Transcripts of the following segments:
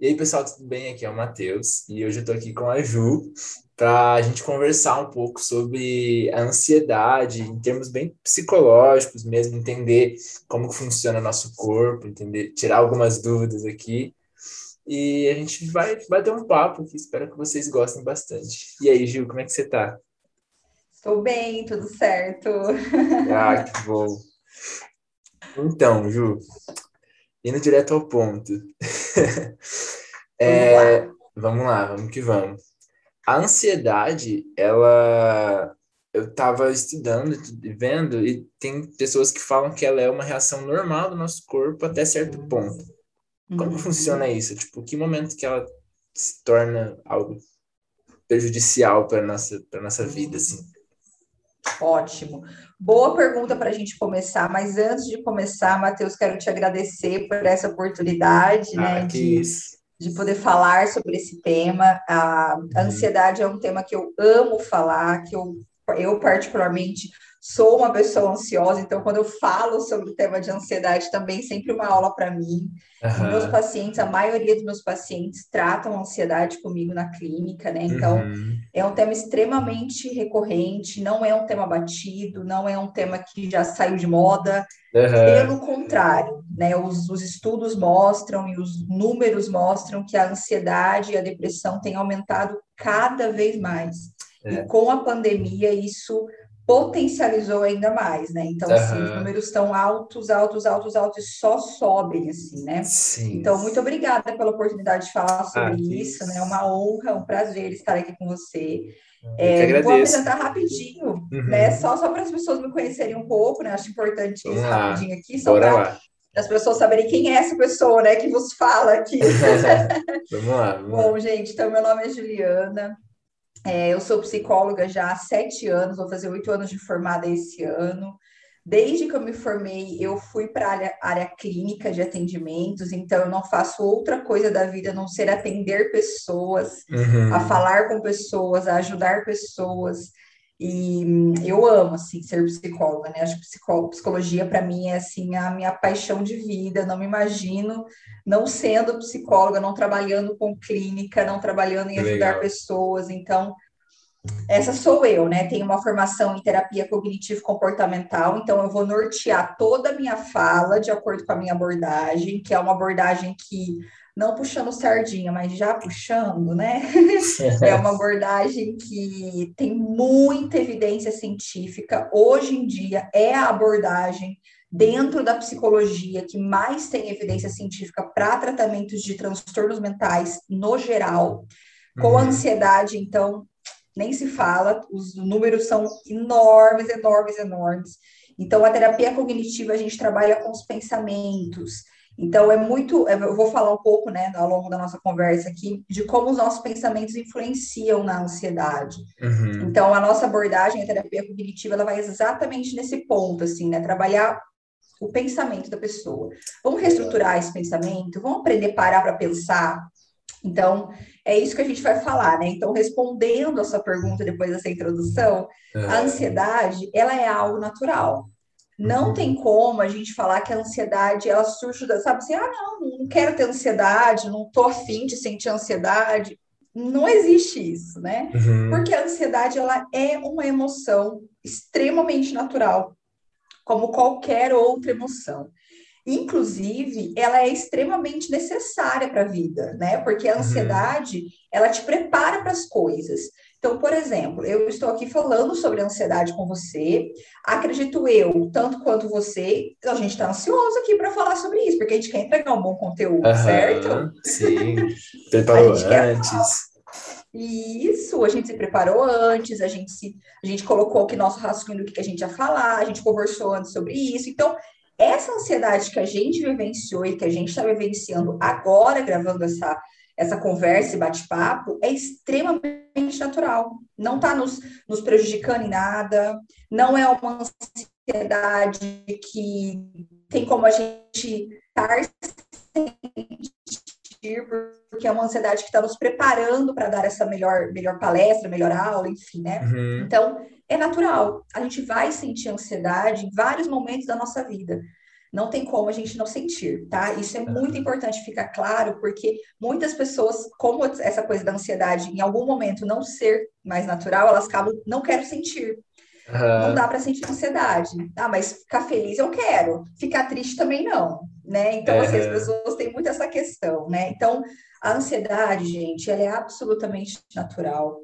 E aí, pessoal, tudo bem? Aqui é o Matheus e hoje eu tô aqui com a Ju para a gente conversar um pouco sobre a ansiedade em termos bem psicológicos mesmo, entender como funciona nosso corpo, entender, tirar algumas dúvidas aqui. E a gente vai bater um papo que espero que vocês gostem bastante. E aí, Gil, como é que você tá? Estou bem, tudo certo. Ah, que bom. Então, Ju, indo direto ao ponto. é, vamos lá, vamos que vamos. A ansiedade, ela. Eu estava estudando e vendo, e tem pessoas que falam que ela é uma reação normal do nosso corpo até certo ponto. Como uhum. funciona isso? Tipo, que momento que ela se torna algo prejudicial para nossa para nossa vida, assim? Ótimo. Boa pergunta para a gente começar, mas antes de começar, Matheus, quero te agradecer por essa oportunidade, ah, né, de, de poder falar sobre esse tema. A uhum. ansiedade é um tema que eu amo falar, que eu, eu particularmente sou uma pessoa ansiosa, então quando eu falo sobre o tema de ansiedade também sempre uma aula para mim. Uhum. Meus pacientes, a maioria dos meus pacientes tratam ansiedade comigo na clínica, né? Então uhum. é um tema extremamente recorrente, não é um tema batido, não é um tema que já saiu de moda. Uhum. Pelo contrário, né? Os, os estudos mostram e os números mostram que a ansiedade e a depressão têm aumentado cada vez mais. É. E com a pandemia, isso potencializou ainda mais, né? Então, uhum. assim, os números estão altos, altos, altos, altos e só sobem, assim, né? Sim. Então, muito obrigada pela oportunidade de falar sobre ah, isso, né? É uma honra, um prazer estar aqui com você. É, vou apresentar rapidinho, uhum. né? Só, só para as pessoas me conhecerem um pouco, né? Acho importante isso rapidinho aqui, só para as pessoas saberem quem é essa pessoa, né? Que vos fala aqui. vamos lá. Vamos Bom, gente, então meu nome é Juliana. É, eu sou psicóloga já há sete anos, vou fazer oito anos de formada esse ano. Desde que eu me formei, eu fui para a área, área, clínica de atendimentos, então eu não faço outra coisa da vida a não ser atender pessoas, uhum. a falar com pessoas, a ajudar pessoas. E eu amo, assim, ser psicóloga, né? Acho que psicologia, para mim, é, assim, a minha paixão de vida. Não me imagino não sendo psicóloga, não trabalhando com clínica, não trabalhando em ajudar Legal. pessoas. Então, essa sou eu, né? Tenho uma formação em terapia cognitivo-comportamental, então eu vou nortear toda a minha fala de acordo com a minha abordagem, que é uma abordagem que não puxando sardinha, mas já puxando, né? é uma abordagem que tem muita evidência científica. Hoje em dia é a abordagem dentro da psicologia que mais tem evidência científica para tratamentos de transtornos mentais no geral. Com uhum. ansiedade, então, nem se fala, os números são enormes, enormes, enormes. Então, a terapia cognitiva, a gente trabalha com os pensamentos, então, é muito. É, eu vou falar um pouco, né, ao longo da nossa conversa aqui, de como os nossos pensamentos influenciam na ansiedade. Uhum. Então, a nossa abordagem, a terapia cognitiva, ela vai exatamente nesse ponto, assim, né? Trabalhar o pensamento da pessoa. Vamos reestruturar esse pensamento, vamos aprender a parar para pensar. Então, é isso que a gente vai falar, né? Então, respondendo a sua pergunta depois dessa introdução, a é. ansiedade, ela é algo natural. Não uhum. tem como a gente falar que a ansiedade ela surge, sabe assim, ah, não, não quero ter ansiedade, não tô afim de sentir ansiedade. Não existe isso, né? Uhum. Porque a ansiedade ela é uma emoção extremamente natural, como qualquer outra emoção. Inclusive, ela é extremamente necessária para a vida, né? Porque a uhum. ansiedade, uhum. ela te prepara para as coisas. Então, por exemplo, eu estou aqui falando sobre ansiedade com você. Acredito eu, tanto quanto você, a gente está ansioso aqui para falar sobre isso, porque a gente quer entregar um bom conteúdo, certo? Sim, preparou antes. Isso, a gente se preparou antes, a gente se, a gente colocou aqui nosso raciocínio do que a gente ia falar, a gente conversou antes sobre isso. Então, essa ansiedade que a gente vivenciou e que a gente está vivenciando agora, gravando essa essa conversa e bate-papo é extremamente natural. Não está nos, nos prejudicando em nada, não é uma ansiedade que tem como a gente estar sentir, porque é uma ansiedade que está nos preparando para dar essa melhor, melhor palestra, melhor aula, enfim, né? Uhum. Então, é natural. A gente vai sentir ansiedade em vários momentos da nossa vida. Não tem como a gente não sentir, tá? Isso é muito importante ficar claro, porque muitas pessoas, como essa coisa da ansiedade em algum momento não ser mais natural, elas acabam não quero sentir. Uhum. Não dá para sentir ansiedade. Ah, mas ficar feliz eu quero, ficar triste também não, né? Então, uhum. assim, as pessoas têm muito essa questão, né? Então, a ansiedade, gente, ela é absolutamente natural.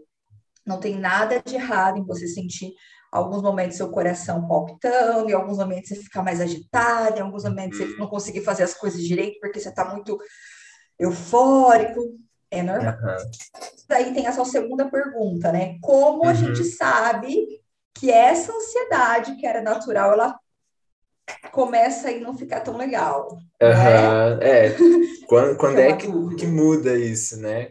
Não tem nada de errado em você sentir alguns momentos seu coração palpitando, em alguns momentos você ficar mais agitado, em alguns momentos você não conseguir fazer as coisas direito porque você está muito eufórico. É normal. Uhum. Daí tem essa segunda pergunta, né? Como uhum. a gente sabe que essa ansiedade que era natural, ela começa a não ficar tão legal. Uhum, né? É. Quando, quando é, é que, que muda isso, né?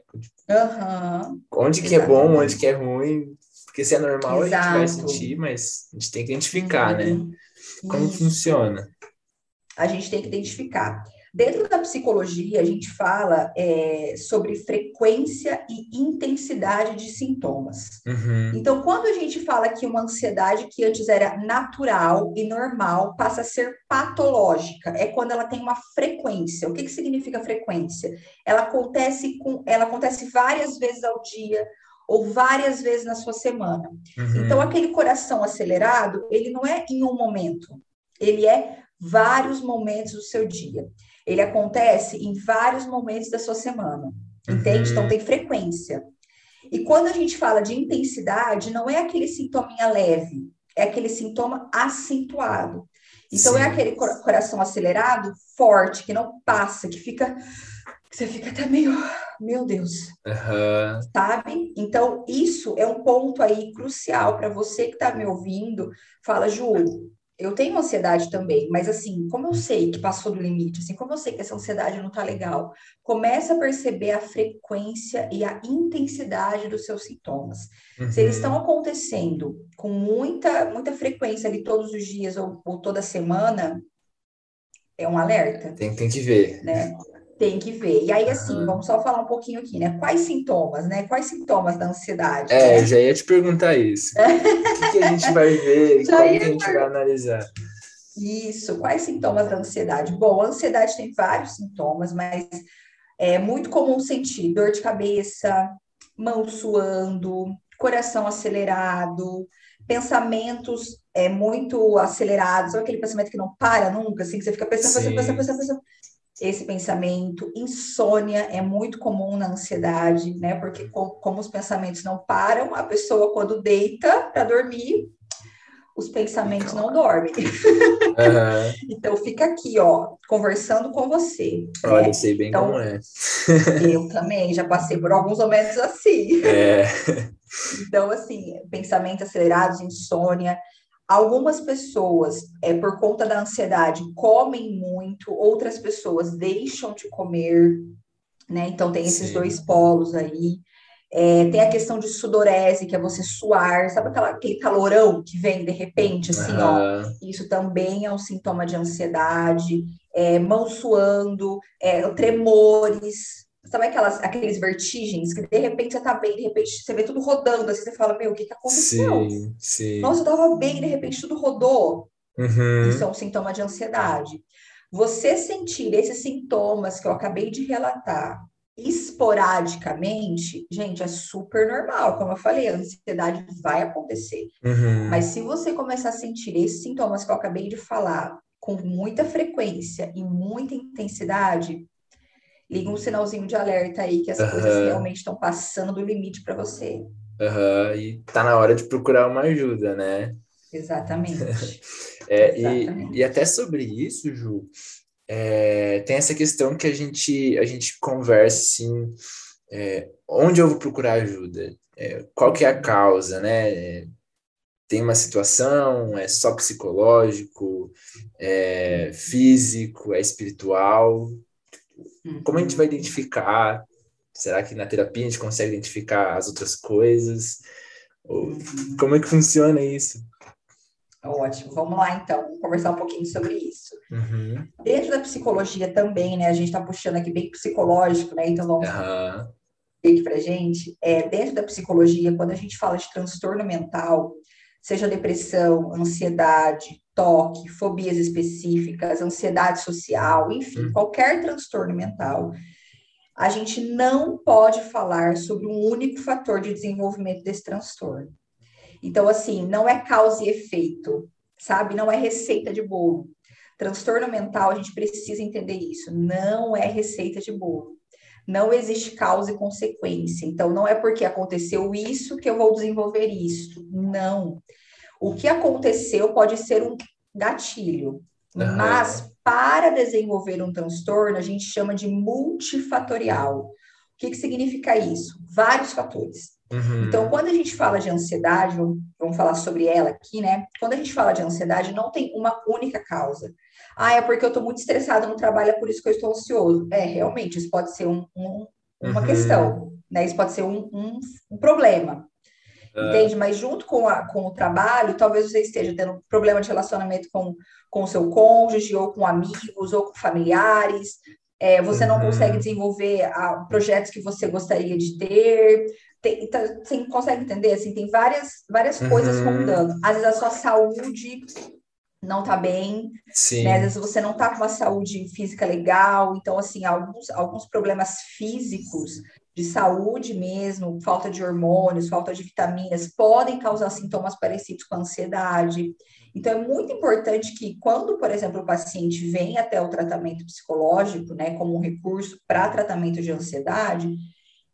Uhum. Onde que Exatamente. é bom, onde que é ruim. Porque se é normal, Exato. a gente vai sentir, mas a gente tem que identificar, né? uhum. né? Como isso. funciona. A gente tem que identificar. Dentro da psicologia, a gente fala é, sobre frequência e intensidade de sintomas. Uhum. Então, quando a gente fala que uma ansiedade que antes era natural e normal passa a ser patológica, é quando ela tem uma frequência. O que, que significa frequência? Ela acontece com, ela acontece várias vezes ao dia ou várias vezes na sua semana. Uhum. Então, aquele coração acelerado, ele não é em um momento, ele é vários momentos do seu dia ele acontece em vários momentos da sua semana, entende? Então, uhum. Tem frequência. E quando a gente fala de intensidade, não é aquele sintominha leve, é aquele sintoma acentuado. Então é Sim. é aquele coração acelerado, forte, que não passa, que fica você fica até meio, meu Deus, uhum. sabe? Então, isso é um ponto aí crucial para você que está me ouvindo. Fala, Ju, eu tenho ansiedade também, mas assim, como eu sei que passou do limite, assim, como eu sei que essa ansiedade não tá legal, começa a perceber a frequência e a intensidade dos seus sintomas. Uhum. Se eles estão uhum. acontecendo com muita, muita frequência ali todos os dias ou, ou toda semana, é um alerta. Tem, tem que ver. Né? Tem que ver. E aí, assim, uhum. vamos só falar um pouquinho aqui, né? Quais sintomas, né? Quais sintomas da ansiedade? É, né? já ia te perguntar isso. o que, que, a gente vai ver? Já como que a gente vai analisar? Isso, quais sintomas da ansiedade? Bom, a ansiedade tem vários sintomas, mas é muito comum sentir dor de cabeça, mão suando, coração acelerado, pensamentos é, muito acelerados, sabe aquele pensamento que não para nunca, assim, que você fica pensando, pensando, pensando, pensando, pensando, esse pensamento. Insônia é muito comum na ansiedade, né? Porque como, como os pensamentos não param, a pessoa quando deita para dormir, os pensamentos não dormem. Uhum. então fica aqui, ó, conversando com você. Olha, né? eu sei bem então, como é. eu também já passei por alguns momentos assim. É. então, assim, pensamentos acelerados, insônia, Algumas pessoas, é, por conta da ansiedade, comem muito, outras pessoas deixam de comer, né? Então tem esses Sim. dois polos aí. É, tem a questão de sudorese, que é você suar, sabe aquela, aquele calorão que vem de repente, assim, uhum. ó. Isso também é um sintoma de ansiedade. É, mão suando, é, tremores, Sabe aquelas, aqueles vertigens que de repente você tá bem, de repente você vê tudo rodando, assim você fala, meu, o que que aconteceu? Sim, sim. Nossa, eu tava bem, de repente tudo rodou. Uhum. Isso é um sintoma de ansiedade. Você sentir esses sintomas que eu acabei de relatar esporadicamente, gente, é super normal. Como eu falei, a ansiedade vai acontecer. Uhum. Mas se você começar a sentir esses sintomas que eu acabei de falar com muita frequência e muita intensidade, liga um sinalzinho de alerta aí que as uhum. coisas realmente estão passando do limite para você. Uhum. E tá na hora de procurar uma ajuda, né? Exatamente. é, Exatamente. E, e até sobre isso, Ju, é, tem essa questão que a gente, a gente conversa assim, é, onde eu vou procurar ajuda? É, qual que é a causa, né? Tem uma situação, é só psicológico, é físico, é espiritual, como a gente vai identificar? Será que na terapia a gente consegue identificar as outras coisas? Ou, uhum. como é que funciona isso? Ótimo, vamos lá então, conversar um pouquinho sobre isso. Uhum. Dentro da psicologia também, né? A gente está puxando aqui bem psicológico, né? Então vamos uhum. aqui para gente. É, dentro da psicologia, quando a gente fala de transtorno mental, seja depressão, ansiedade, toque, fobias específicas, ansiedade social, enfim, hum. qualquer transtorno mental, a gente não pode falar sobre um único fator de desenvolvimento desse transtorno. Então, assim, não é causa e efeito, sabe? Não é receita de bolo. Transtorno mental, a gente precisa entender isso. Não é receita de bolo. Não existe causa e consequência. Então, não é porque aconteceu isso que eu vou desenvolver isso. Não. O que aconteceu pode ser um gatilho, uhum. mas para desenvolver um transtorno, a gente chama de multifatorial. O que, que significa isso? Vários fatores. Uhum. Então, quando a gente fala de ansiedade, vamos falar sobre ela aqui, né? Quando a gente fala de ansiedade, não tem uma única causa. Ah, é porque eu estou muito estressada no trabalho, é por isso que eu estou ansioso. É, realmente, isso pode ser um, um, uma uhum. questão, né? Isso pode ser um, um problema. Entende? Mas junto com, a, com o trabalho, talvez você esteja tendo problema de relacionamento com, com o seu cônjuge, ou com amigos, ou com familiares. É, você não uhum. consegue desenvolver a, ah, projetos que você gostaria de ter. Tem, tá, você consegue entender? Assim, tem várias, várias uhum. coisas rondando. Às vezes a sua saúde não tá bem, né? Às vezes você não tá com uma saúde física legal, então, assim, alguns, alguns problemas físicos de saúde mesmo, falta de hormônios, falta de vitaminas, podem causar sintomas parecidos com a ansiedade. Então, é muito importante que, quando, por exemplo, o paciente vem até o tratamento psicológico, né, como um recurso para tratamento de ansiedade,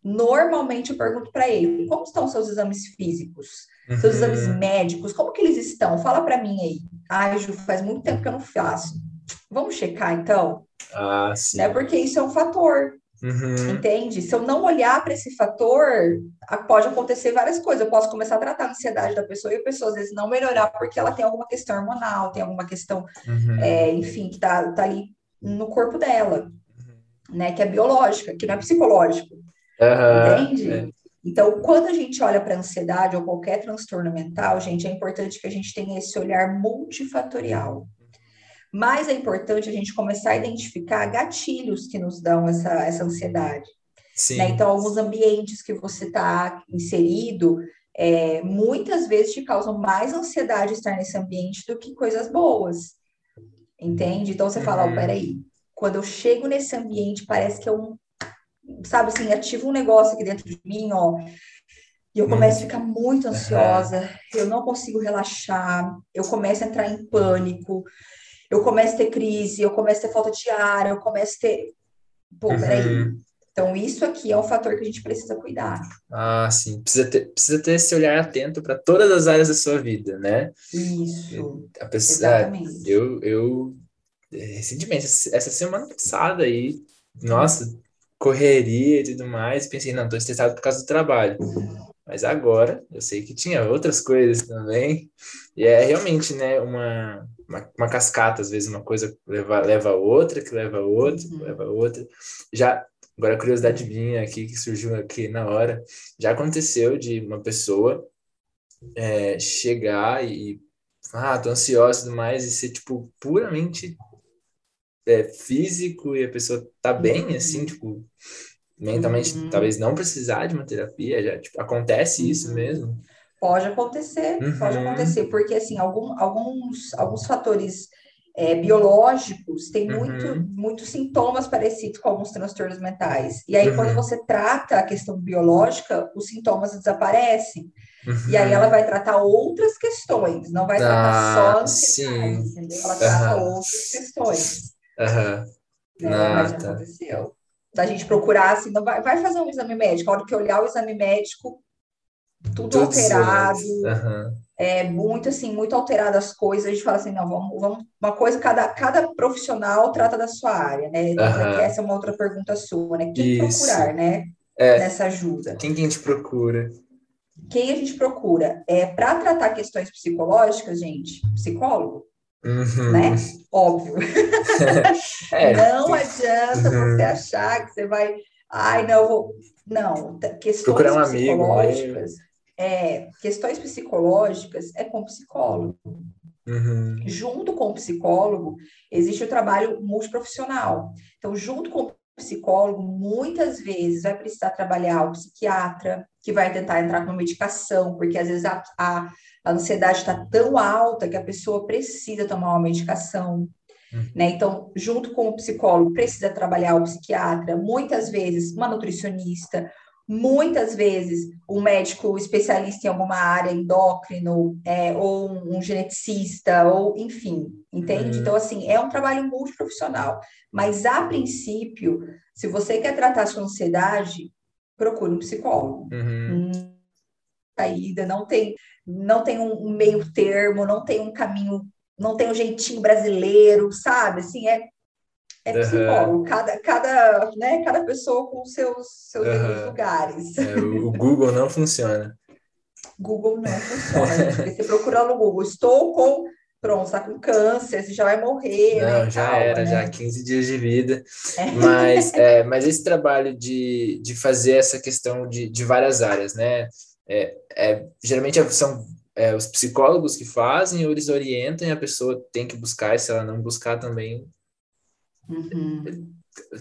normalmente eu pergunto para ele: como estão seus exames físicos? Uhum. Seus exames médicos, como que eles estão? Fala para mim aí. Ai, Ju, faz muito tempo que eu não faço. Vamos checar então? Ah, sim. Né? Porque isso é um fator. Uhum. Entende? Se eu não olhar para esse fator, pode acontecer várias coisas. Eu posso começar a tratar a ansiedade da pessoa e a pessoa às vezes não melhorar porque ela tem alguma questão hormonal, tem alguma questão, uhum. é, enfim, que está tá ali no corpo dela, uhum. né? Que é biológica, que não é psicológico. Entende? É. Então, quando a gente olha para a ansiedade ou qualquer transtorno mental, gente, é importante que a gente tenha esse olhar multifatorial. Mas é importante a gente começar a identificar gatilhos que nos dão essa, essa ansiedade. Né? Então, alguns ambientes que você está inserido, é, muitas vezes te causam mais ansiedade estar nesse ambiente do que coisas boas. Entende? Então, você uhum. fala, oh, peraí, quando eu chego nesse ambiente, parece que eu, sabe assim, ativo um negócio aqui dentro de mim, ó, e eu começo a ficar muito ansiosa, eu não consigo relaxar, eu começo a entrar em pânico, eu começo a ter crise, eu começo a ter falta de ar, eu começo a ter. Pô, peraí. Uhum. Então, isso aqui é um fator que a gente precisa cuidar. Ah, sim. Precisa ter, precisa ter esse olhar atento para todas as áreas da sua vida, né? Isso. A pessoa, Exatamente. Eu, eu, recentemente, essa semana passada aí, nossa, correria e tudo mais, pensei, não, tô estressado por causa do trabalho. Mas agora, eu sei que tinha outras coisas também. E é realmente, né, uma, uma, uma, cascata, às vezes uma coisa leva, leva a outra, que leva a outra, uhum. leva a outra. Já, agora a curiosidade minha aqui, que surgiu aqui na hora, já aconteceu de uma pessoa é, chegar e, ah, tô ansiosa e tudo mais, e ser, tipo, puramente é, físico e a pessoa tá bem, uhum. assim, tipo, mentalmente, uhum. talvez não precisar de uma terapia, já, tipo, acontece isso uhum. mesmo. Pode acontecer, uhum. pode acontecer, porque assim, algum, alguns, alguns fatores é, biológicos têm muito, uhum. muitos sintomas parecidos com alguns transtornos mentais. E aí, uhum. quando você trata a questão biológica, os sintomas desaparecem. E aí ela vai tratar outras questões, não vai tratar ah, só ansiedade, entendeu? Ela trata outras questões. Aham. Né? Ah, Mas tá. aconteceu. Da gente procurar, assim, não vai, vai fazer um exame médico. A hora que olhar o exame médico, tudo, tudo alterado, uhum. é muito assim, muito alterado as coisas. A gente fala assim, não, vamos, vamos uma coisa, cada, cada profissional trata da sua área, né? Uhum. Essa é uma outra pergunta sua, né? Quem Isso. procurar, né? É. Nessa ajuda. Quem que a gente procura? Quem a gente procura? É para tratar questões psicológicas, gente, psicólogo. Uhum. Né? Óbvio. é. Não adianta uhum. você achar que você vai. Ai, não, vou. Não, questões Procurar um psicológicas. Amigo, é, questões psicológicas é com psicólogo. Uhum. Junto com o psicólogo, existe o trabalho multiprofissional. Então, junto com o psicólogo, muitas vezes vai precisar trabalhar o psiquiatra, que vai tentar entrar com medicação, porque às vezes a, a, a ansiedade está tão alta que a pessoa precisa tomar uma medicação. Uhum. Né? Então, junto com o psicólogo, precisa trabalhar o psiquiatra, muitas vezes uma nutricionista, muitas vezes um médico especialista em alguma área, endócrino, é, ou um, geneticista, ou enfim, entende? Uhum. Então, assim, é um trabalho multiprofissional. Mas, a princípio, se você quer tratar sua ansiedade, procure um psicólogo. Uhum. Saída, não tem, não tem um meio termo, não tem um caminho, não tem um jeitinho brasileiro, sabe? Assim, é é psicólogo, uhum. cada, cada, né, cada pessoa com seus, seus uhum. lugares. É, o Google não funciona. Google não funciona. você procurando no Google, estou com. Pronto, está com câncer, você já vai morrer. Né, não, né, já calma, era, né? já 15 dias de vida. É. Mas, é, mas esse trabalho de, de fazer essa questão de, de várias áreas, né? É, é, geralmente são é, os psicólogos que fazem, ou eles orientam e a pessoa tem que buscar, e se ela não buscar também, Uhum.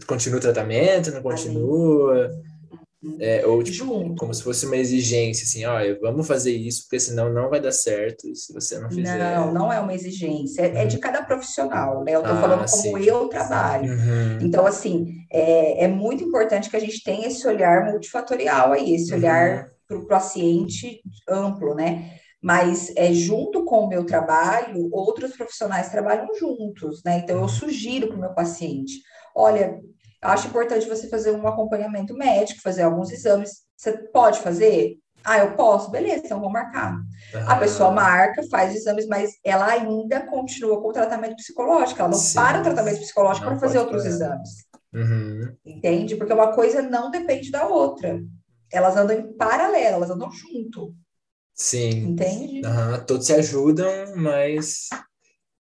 Continua o tratamento, não continua? Uhum. É, ou tipo, Junto. como se fosse uma exigência, assim, olha, vamos fazer isso, porque senão não vai dar certo se você não fizer. Não, não é uma exigência, é, é de uhum. cada profissional, né? Eu tô ah, falando como sim. eu trabalho. Uhum. Então, assim, é, é muito importante que a gente tenha esse olhar multifatorial aí, esse olhar uhum. para o paciente amplo, né? Mas é, junto com o meu trabalho, outros profissionais trabalham juntos, né? Então, eu sugiro para o meu paciente: olha, acho importante você fazer um acompanhamento médico, fazer alguns exames. Você pode fazer? Ah, eu posso? Beleza, então vou marcar. A pessoa marca, faz exames, mas ela ainda continua com o tratamento psicológico. Ela não Sim. para o tratamento psicológico para fazer outros parar. exames. Uhum. Entende? Porque uma coisa não depende da outra. Elas andam em paralelo, elas andam junto. Sim. Entende? Uhum, todos se ajudam, mas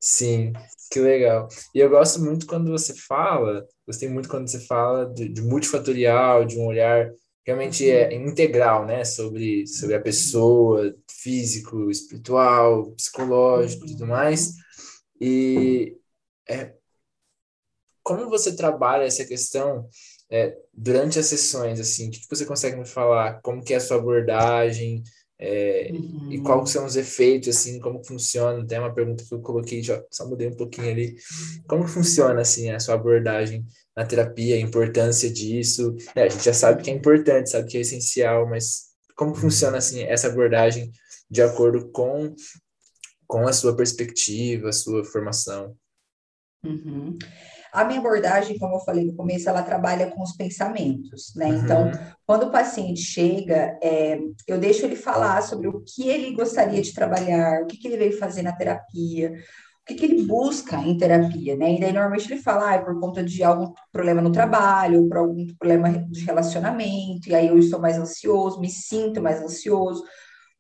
sim, que legal. E eu gosto muito quando você fala, gostei muito quando você fala de, de multifatorial, de um olhar realmente é integral, né? Sobre, sobre a pessoa, físico, espiritual, psicológico e tudo mais. E é, como você trabalha essa questão é, durante as sessões, assim, o que você consegue me falar? Como que é a sua abordagem? É, uhum. E quais são os efeitos, assim, como funciona? Tem uma pergunta que eu coloquei, já, só mudei um pouquinho ali. Como funciona, assim, a sua abordagem na terapia, a importância disso? É, a gente já sabe que é importante, sabe que é essencial, mas como funciona, assim, essa abordagem de acordo com, com a sua perspectiva, a sua formação? Uhum. A minha abordagem, como eu falei no começo, ela trabalha com os pensamentos, né? Uhum. Então, quando o paciente chega, é, eu deixo ele falar sobre o que ele gostaria de trabalhar, o que, que ele veio fazer na terapia, o que, que ele busca em terapia, né? E daí, normalmente, ele fala, ah, é por conta de algum problema no trabalho, ou por algum problema de relacionamento, e aí eu estou mais ansioso, me sinto mais ansioso.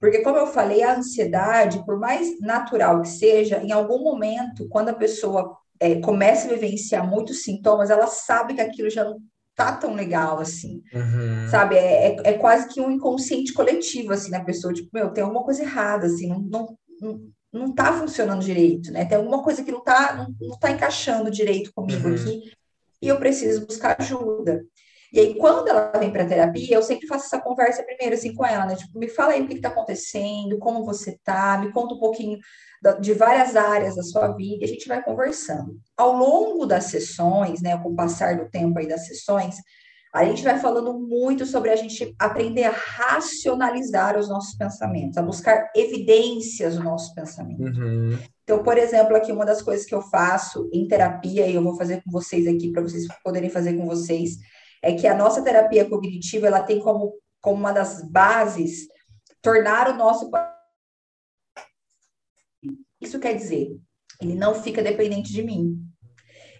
Porque, como eu falei, a ansiedade, por mais natural que seja, em algum momento, quando a pessoa é, começa a vivenciar muitos sintomas, ela sabe que aquilo já não tá tão legal assim, uhum. sabe? É, é, é, quase que um inconsciente coletivo, assim, na pessoa, tipo, meu, tem alguma coisa errada, assim, não, não, não, não tá funcionando direito, né? Tem alguma coisa que não tá, não, não tá encaixando direito comigo uhum. aqui e eu preciso buscar ajuda. E aí, quando ela vem para terapia, eu sempre faço essa conversa primeiro, assim, com ela, né? Tipo, me fala aí o que está acontecendo, como você tá, me conta um pouquinho de várias áreas da sua vida, e a gente vai conversando. Ao longo das sessões, né, com o passar do tempo aí das sessões, a gente vai falando muito sobre a gente aprender a racionalizar os nossos pensamentos, a buscar evidências dos nossos pensamentos. Uhum. Então, por exemplo, aqui uma das coisas que eu faço em terapia, e eu vou fazer com vocês aqui, para vocês poderem fazer com vocês, é que a nossa terapia cognitiva, ela tem como, como uma das bases tornar o nosso isso quer dizer, ele não fica dependente de mim.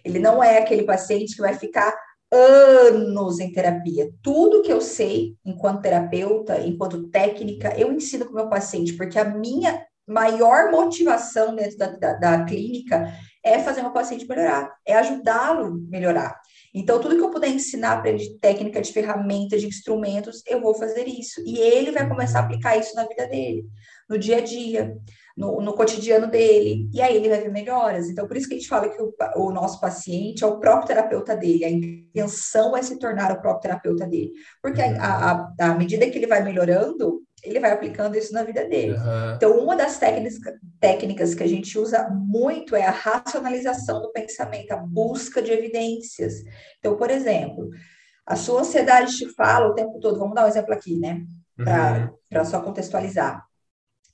Ele não é aquele paciente que vai ficar anos em terapia. Tudo que eu sei enquanto terapeuta, enquanto técnica, eu ensino para o meu paciente, porque a minha maior motivação dentro da, da, da clínica é fazer meu paciente melhorar, é ajudá-lo a melhorar. Então, tudo que eu puder ensinar para ele de técnica, de ferramentas, de instrumentos, eu vou fazer isso. E ele vai começar a aplicar isso na vida dele. no dia a dia, no, no cotidiano dele, e aí ele vai ver melhoras. Então, por isso que a gente fala que o, o nosso paciente é o próprio terapeuta dele, a intenção é se tornar o próprio terapeuta dele, porque a, a, à medida que ele vai melhorando, ele vai aplicando isso na vida dele. Uhum. Então, uma das técnicas, técnicas que a gente usa muito é a racionalização do pensamento, a busca de evidências. Então, por exemplo, a sua ansiedade te fala o tempo todo, vamos dar um exemplo aqui, né? Para uhum. só contextualizar.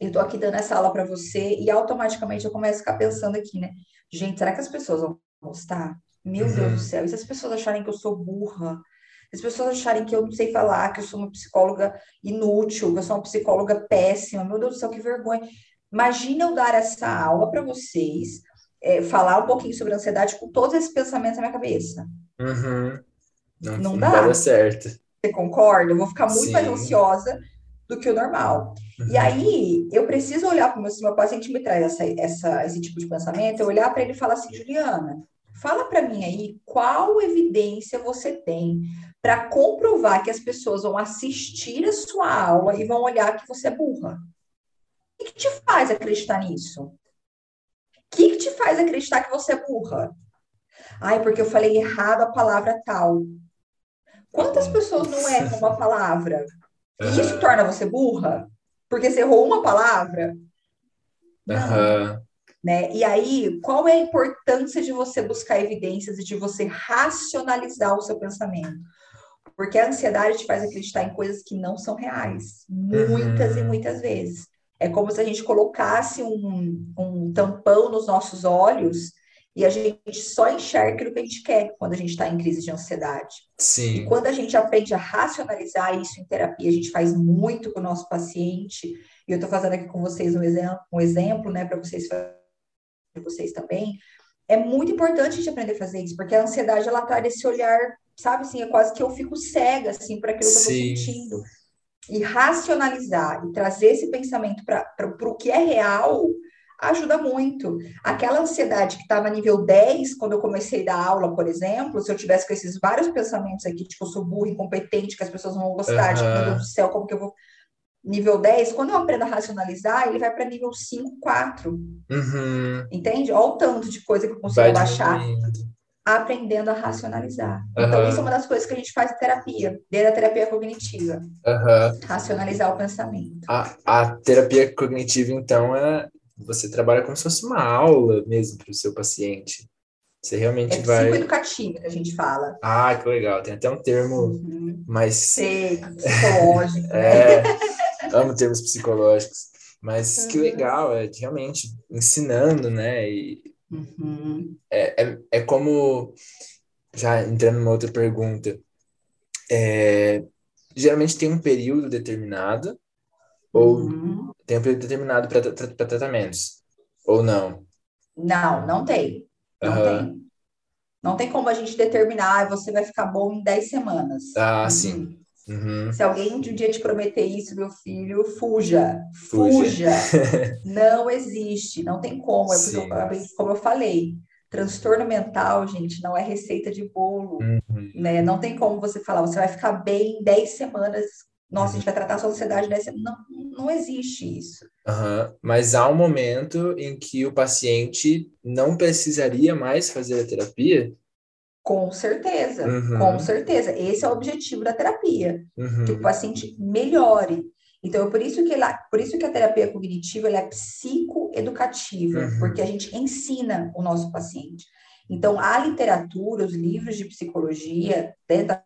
Eu estou aqui dando essa aula para você e automaticamente eu começo a ficar pensando aqui, né? Gente, será que as pessoas vão gostar? Meu uhum. Deus do céu, e se as pessoas acharem que eu sou burra? Se as pessoas acharem que eu não sei falar, que eu sou uma psicóloga inútil, que eu sou uma psicóloga péssima, meu Deus do céu, que vergonha. Imagina eu dar essa aula para vocês, é, falar um pouquinho sobre ansiedade com todos esses pensamentos na minha cabeça. Uhum. Não, não, dá. Não certo. Você concorda? Eu vou ficar muito Sim. mais ansiosa do que o normal. Uhum. E aí, eu preciso olhar para o meu, se meu paciente me traz essa, essa, esse tipo de pensamento, eu olhar para ele e falar assim, Juliana, fala para mim aí qual evidência você tem para comprovar que as pessoas vão assistir a sua aula e vão olhar que você é burra. O que, que te faz acreditar nisso? O que, que te faz acreditar que você é burra? Ai, porque eu falei errado a palavra tal. Quantas pessoas não erram uma palavra? E isso torna você burra? Porque você errou uma palavra? Não. Né? E aí, qual é a importância de você buscar evidências e de você racionalizar o seu pensamento? Porque a ansiedade te faz acreditar em coisas que não são reais, muitas uhum. e muitas vezes. É como se a gente colocasse um, um tampão nos nossos olhos e a gente só enxerga aquilo que a gente quer quando a gente está em crise de ansiedade. Sim. E quando a gente aprende a racionalizar isso em terapia, a gente faz muito com o nosso paciente. E eu estou fazendo aqui com vocês um exemplo, um exemplo né, para vocês vocês também. É muito importante a gente aprender a fazer isso, porque a ansiedade ela traz esse olhar, sabe assim, é quase que eu fico cega assim para aquilo que Sim. eu estou sentindo. E racionalizar e trazer esse pensamento para o que é real ajuda muito. Aquela ansiedade que estava nível 10, quando eu comecei a dar aula, por exemplo, se eu tivesse com esses vários pensamentos aqui, tipo, eu sou burro, incompetente, que as pessoas vão gostar, uhum. tipo, meu Deus do céu, como que eu vou. Nível 10, quando eu aprendo a racionalizar, ele vai para nível 5, 4. Uhum. Entende? Olha o tanto de coisa que eu consigo vai baixar. Aprendendo a racionalizar. Uhum. Então, isso é uma das coisas que a gente faz em terapia, desde a terapia cognitiva. Racionalizar o pensamento. A, a terapia cognitiva, então, é, você trabalha como se fosse uma aula mesmo para o seu paciente. Você realmente é vai. psicoeducativa que a gente fala. Ah, que legal. Tem até um termo uhum. mais. Sei, psicológico. é, amo termos psicológicos. Mas uhum. que legal, é realmente ensinando, né? E uhum. é, é, é como. Já entrando numa outra pergunta. É, geralmente tem um período determinado, ou uhum. Tem um período determinado para tratamentos? Ou não? Não, não tem. Não uhum. tem. Não tem como a gente determinar, ah, você vai ficar bom em 10 semanas. Ah, uhum. sim. Uhum. Se alguém um dia te prometer isso, meu filho, fuja. Fuja. fuja. não existe, não tem como. É porque, como eu falei, transtorno mental, gente, não é receita de bolo. Uhum. Né? Não tem como você falar, você vai ficar bem em 10 semanas nossa, a gente vai tratar a sua ansiedade dessa. Não, não existe isso. Uhum. Mas há um momento em que o paciente não precisaria mais fazer a terapia? Com certeza, uhum. com certeza. Esse é o objetivo da terapia, uhum. que o paciente melhore. Então, é por isso que, ela, por isso que a terapia cognitiva é psicoeducativa, uhum. porque a gente ensina o nosso paciente. Então, a literatura, os livros de psicologia, dentro da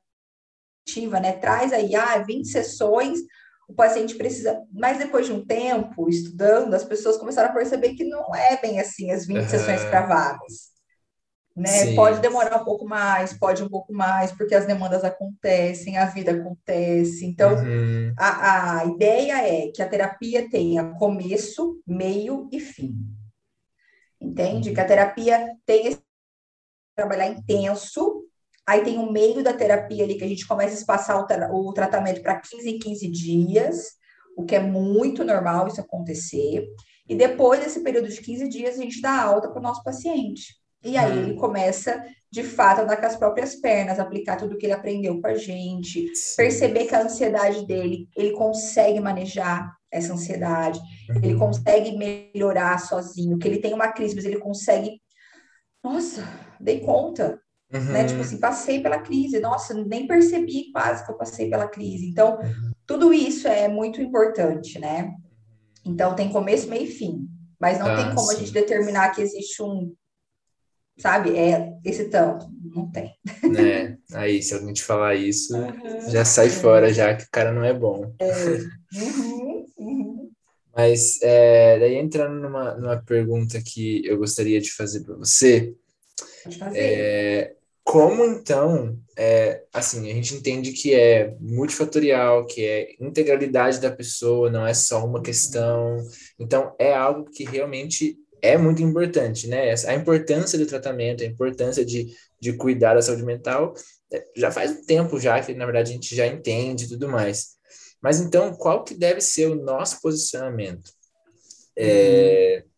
né? Traz aí, ah, 20 sessões, o paciente precisa. Mas depois de um tempo estudando, as pessoas começaram a perceber que não é bem assim as 20 uhum. sessões cravadas. Né? Pode demorar um pouco mais, pode um pouco mais, porque as demandas acontecem, a vida acontece. Então, uhum. a, a ideia é que a terapia tenha começo, meio e fim. Entende? Que a terapia tenha esse trabalhar intenso, Aí tem o meio da terapia ali, que a gente começa a espaçar o, tra o tratamento para 15 em 15 dias, o que é muito normal isso acontecer. E depois desse período de 15 dias, a gente dá alta para o nosso paciente. E aí ele hum. começa, de fato, a andar com as próprias pernas, aplicar tudo que ele aprendeu com a gente, perceber que a ansiedade dele, ele consegue manejar, essa ansiedade, ele uhum. consegue melhorar sozinho, que ele tem uma crise, mas ele consegue. Nossa, dei conta. Uhum. Né? Tipo assim, passei pela crise, nossa, nem percebi quase que eu passei pela crise. Então, uhum. tudo isso é muito importante, né? Então, tem começo, meio e fim. Mas não ah, tem como sim. a gente determinar que existe um, sabe, é esse tanto. Não tem. Né? Aí, se alguém te falar isso, uhum. já sai fora, já que o cara não é bom. É. Uhum. Uhum. Mas, é, daí entrando numa, numa pergunta que eu gostaria de fazer para você. É, como então, é, assim, a gente entende que é multifatorial, que é integralidade da pessoa, não é só uma questão. Então, é algo que realmente é muito importante, né? A importância do tratamento, a importância de, de cuidar da saúde mental, é, já faz um tempo já que, na verdade, a gente já entende e tudo mais. Mas então, qual que deve ser o nosso posicionamento? É, uhum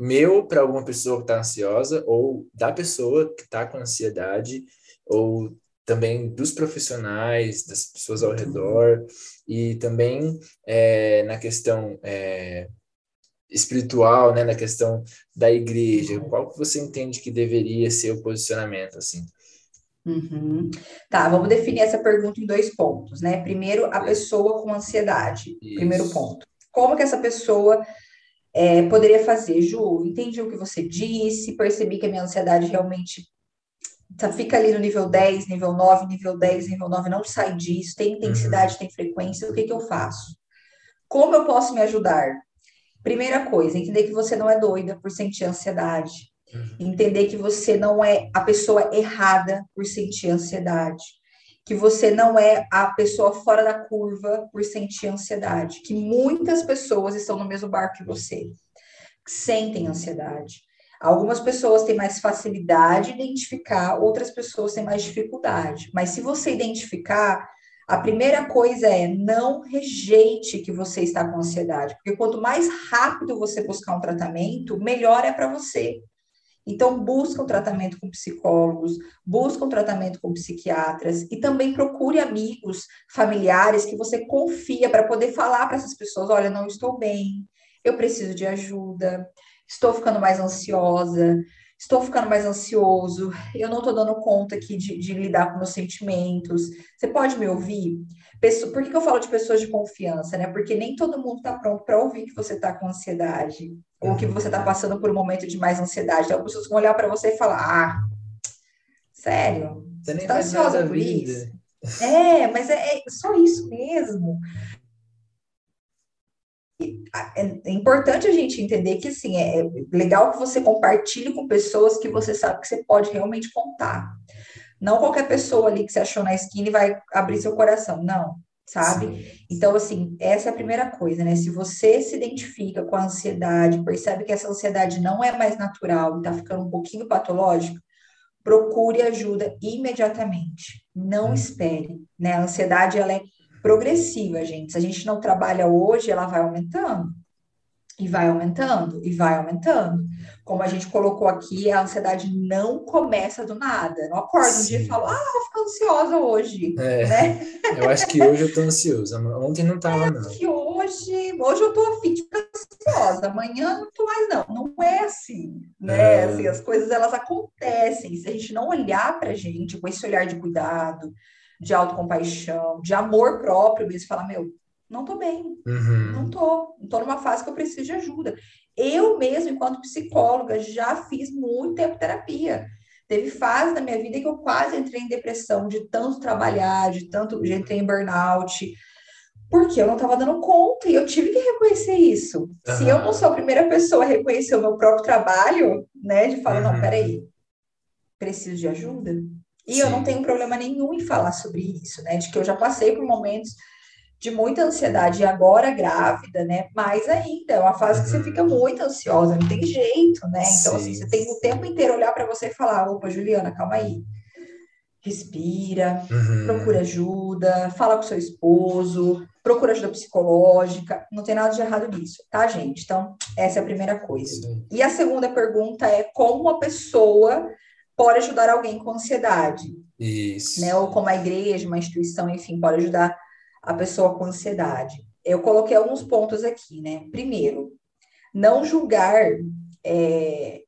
meu para alguma pessoa que está ansiosa, ou da pessoa que está com ansiedade, ou também dos profissionais, das pessoas ao redor, e também é, na questão é, espiritual, né, na questão da igreja. Qual que você entende que deveria ser o posicionamento, assim? Uhum. Tá, vamos definir essa pergunta em dois pontos, né? Primeiro, a pessoa com ansiedade, Isso. primeiro ponto. Como que essa pessoa é, poderia fazer, Ju, entendi o que você disse, percebi que a minha ansiedade realmente tá, fica ali no nível 10, nível 9, nível 10, nível 9, não sai disso, tem intensidade, uhum. tem frequência, o que, que eu faço? Como eu posso me ajudar? Primeira coisa, entender que você não é doida por sentir ansiedade. Uhum. Entender que você não é a pessoa errada por sentir ansiedade que você não é a pessoa fora da curva por sentir ansiedade, que muitas pessoas estão no mesmo barco que você, que sentem ansiedade. Algumas pessoas têm mais facilidade de identificar, outras pessoas têm mais dificuldade. Mas se você identificar, a primeira coisa é não rejeite que você está com ansiedade, porque quanto mais rápido você buscar um tratamento, melhor é para você. Então, busca um tratamento com psicólogos, busca um tratamento com psiquiatras e também procure amigos, familiares que você confia para poder falar para essas pessoas: olha, não estou bem, eu preciso de ajuda, estou ficando mais ansiosa, estou ficando mais ansioso, eu não estou dando conta aqui de, de, lidar com meus sentimentos. Você pode me ouvir? Por que, que eu falo de pessoas de confiança, né? Porque nem todo mundo está pronto para ouvir que você está com ansiedade ou que você está passando por um momento de mais ansiedade. Então, as pessoas vão olhar para você e falar: ah, sério? Você está ansiosa por vida. isso? É, mas é, é só isso mesmo. É, é importante a gente entender que, assim, é legal que você compartilhe com pessoas que você sabe que você pode realmente contar. Não qualquer pessoa ali que você achou na esquina e vai abrir seu coração. Não sabe? Sim. Então, assim, essa é a primeira coisa, né? Se você se identifica com a ansiedade, percebe que essa ansiedade não é mais natural e tá ficando um pouquinho patológico, procure ajuda imediatamente. Não espere, né? A ansiedade, ela é progressiva, gente. Se a gente não trabalha hoje, ela vai aumentando. E vai aumentando, e vai aumentando. Como a gente colocou aqui, a ansiedade não começa do nada. Não acorda um dia e fala, ah, vou ficar ansiosa hoje. É, né? Eu acho que hoje eu tô ansiosa. Ontem não tava, é, não. Que hoje, hoje eu tô afim de ficar ansiosa, amanhã não tô mais, não. Não é assim, né? É. Assim, as coisas elas acontecem. Se a gente não olhar pra gente com esse olhar de cuidado, de autocompaixão, de amor próprio mesmo, falar, meu, não tô bem, uhum. não tô, não tô numa fase que eu preciso de ajuda. Eu mesmo, enquanto psicóloga, já fiz muito tempo terapia. Teve fase da minha vida que eu quase entrei em depressão de tanto trabalhar, de tanto, já entrei em burnout, porque eu não estava dando conta e eu tive que reconhecer isso. Uhum. Se eu não sou a primeira pessoa a reconhecer o meu próprio trabalho, né, de falar, uhum. não, peraí, preciso de ajuda. E Sim. eu não tenho problema nenhum em falar sobre isso, né, de que eu já passei por momentos de muita ansiedade e agora grávida, né? Mais ainda, é uma fase que você fica muito ansiosa, não tem jeito, né? Então, assim, você tem o tempo inteiro olhar para você e falar: opa, Juliana, calma aí. Respira, uhum. procura ajuda, fala com seu esposo, procura ajuda psicológica, não tem nada de errado nisso, tá, gente? Então, essa é a primeira coisa. Sim. E a segunda pergunta é como uma pessoa pode ajudar alguém com ansiedade? Isso. Né? Ou como a igreja, uma instituição, enfim, pode ajudar a pessoa com ansiedade. eu coloquei alguns pontos aqui, né? Primeiro, não julgar é,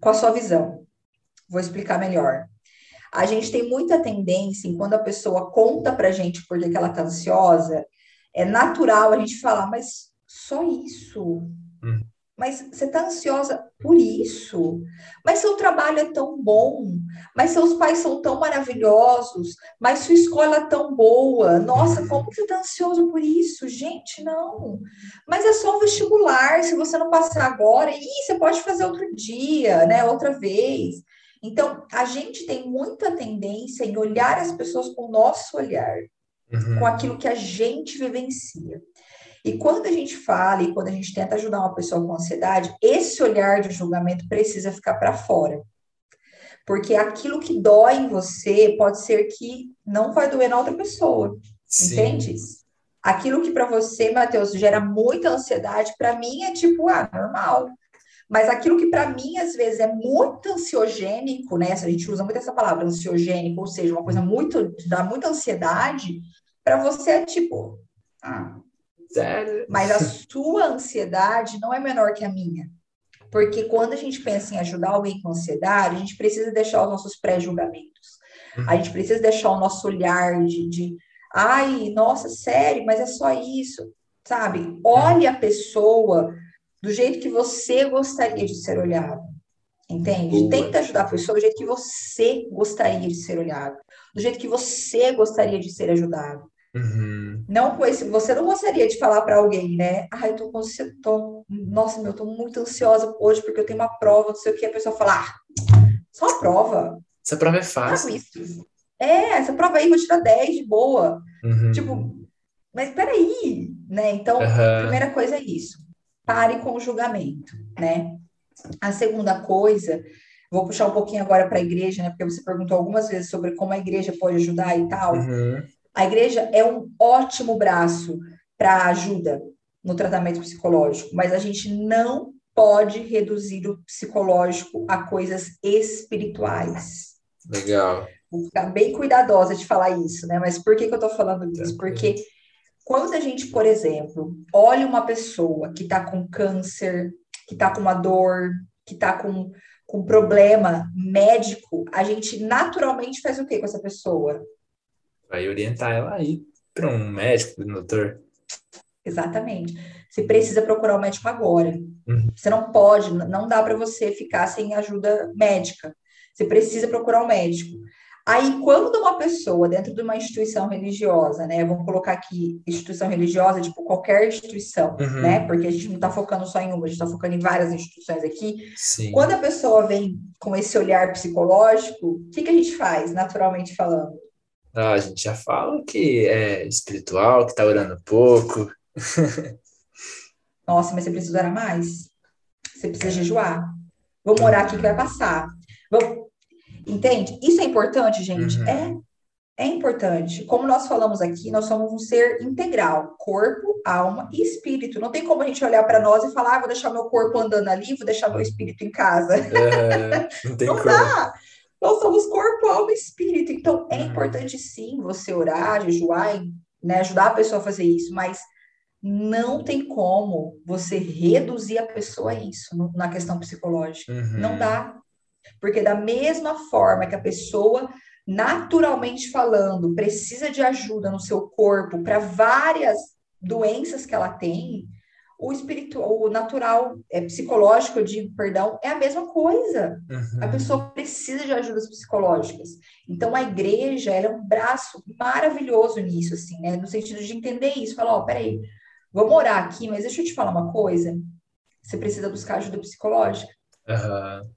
com a sua visão. Vou explicar melhor. A gente tem muita tendência, em quando a pessoa conta pra gente porque que ela tá ansiosa, é natural a gente falar, mas só isso. Hum. Mas você está ansiosa por isso. Mas seu trabalho é tão bom. Mas seus pais são tão maravilhosos. Mas sua escola é tão boa. Nossa, como você está ansioso por isso? Gente, não. Mas é só o vestibular. Se você não passar agora, e você pode fazer outro dia, né? Outra vez. Então, a gente tem muita tendência em olhar as pessoas com o nosso olhar, uhum. com aquilo que a gente vivencia. E quando a gente fala e quando a gente tenta ajudar uma pessoa com ansiedade, esse olhar de julgamento precisa ficar para fora. Porque aquilo que dói em você pode ser que não vai doer na outra pessoa. Sim. Entende? Aquilo que para você, Matheus, gera muita ansiedade, para mim é tipo, ah, normal. Mas aquilo que para mim às vezes é muito ansiogênico, né? A gente usa muito essa palavra ansiogênico, ou seja, uma coisa muito dá muita ansiedade, para você é tipo, ah, Sério? Mas a sua ansiedade não é menor que a minha. Porque quando a gente pensa em ajudar alguém com ansiedade, a gente precisa deixar os nossos pré-julgamentos. A uhum. gente precisa deixar o nosso olhar de, de ai, nossa, sério, mas é só isso. Sabe? Olhe a pessoa do jeito que você gostaria de ser olhado. Entende? Boa. Tenta ajudar a pessoa do jeito que você gostaria de ser olhado. Do jeito que você gostaria de ser ajudado. Uhum. Não com esse, você não gostaria de falar para alguém, né? Ai, eu tô tô, nossa, meu, eu tô muito ansiosa hoje porque eu tenho uma prova, não sei o que, a pessoa fala, ah, só prova. Essa prova é fácil. Isso. É, essa prova aí vou tirar 10 de boa. Uhum. Tipo, mas peraí, né? Então, uhum. primeira coisa é isso. Pare com o julgamento, né? A segunda coisa, vou puxar um pouquinho agora para a igreja, né? Porque você perguntou algumas vezes sobre como a igreja pode ajudar e tal. Uhum. A igreja é um ótimo braço para ajuda no tratamento psicológico, mas a gente não pode reduzir o psicológico a coisas espirituais. Legal. Vou ficar bem cuidadosa de falar isso, né? Mas por que, que eu estou falando disso? Porque quando a gente, por exemplo, olha uma pessoa que está com câncer, que está com uma dor, que está com, com problema médico, a gente naturalmente faz o que com essa pessoa? Vai orientar ela aí para um médico, um doutor. Exatamente. Você precisa procurar o um médico agora. Uhum. Você não pode, não dá para você ficar sem ajuda médica. Você precisa procurar um médico. Aí, quando uma pessoa, dentro de uma instituição religiosa, né? Vamos colocar aqui instituição religiosa, tipo qualquer instituição, uhum. né? Porque a gente não está focando só em uma, a gente está focando em várias instituições aqui. Sim. Quando a pessoa vem com esse olhar psicológico, o que, que a gente faz, naturalmente falando? Ah, a gente já fala que é espiritual, que tá orando pouco. Nossa, mas você precisa orar mais. Você precisa jejuar. Vamos orar aqui que vai passar. Vamos... Entende? Isso é importante, gente? Uhum. É. É importante. Como nós falamos aqui, nós somos um ser integral, corpo, alma e espírito. Não tem como a gente olhar para nós e falar, ah, vou deixar meu corpo andando ali, vou deixar meu espírito em casa. É, não tem não como. dá. Nós somos corpo, alma e espírito. Então, é uhum. importante sim você orar, jejuar, né, ajudar a pessoa a fazer isso, mas não tem como você reduzir a pessoa a isso no, na questão psicológica. Uhum. Não dá. Porque da mesma forma que a pessoa, naturalmente falando, precisa de ajuda no seu corpo para várias doenças que ela tem, o espiritual, o natural, é psicológico, eu digo, perdão, é a mesma coisa. Uhum. A pessoa precisa de ajudas psicológicas. Então, a igreja, ela é um braço maravilhoso nisso, assim, né? No sentido de entender isso. Falar, ó, oh, peraí, vamos orar aqui, mas deixa eu te falar uma coisa. Você precisa buscar ajuda psicológica. Uhum.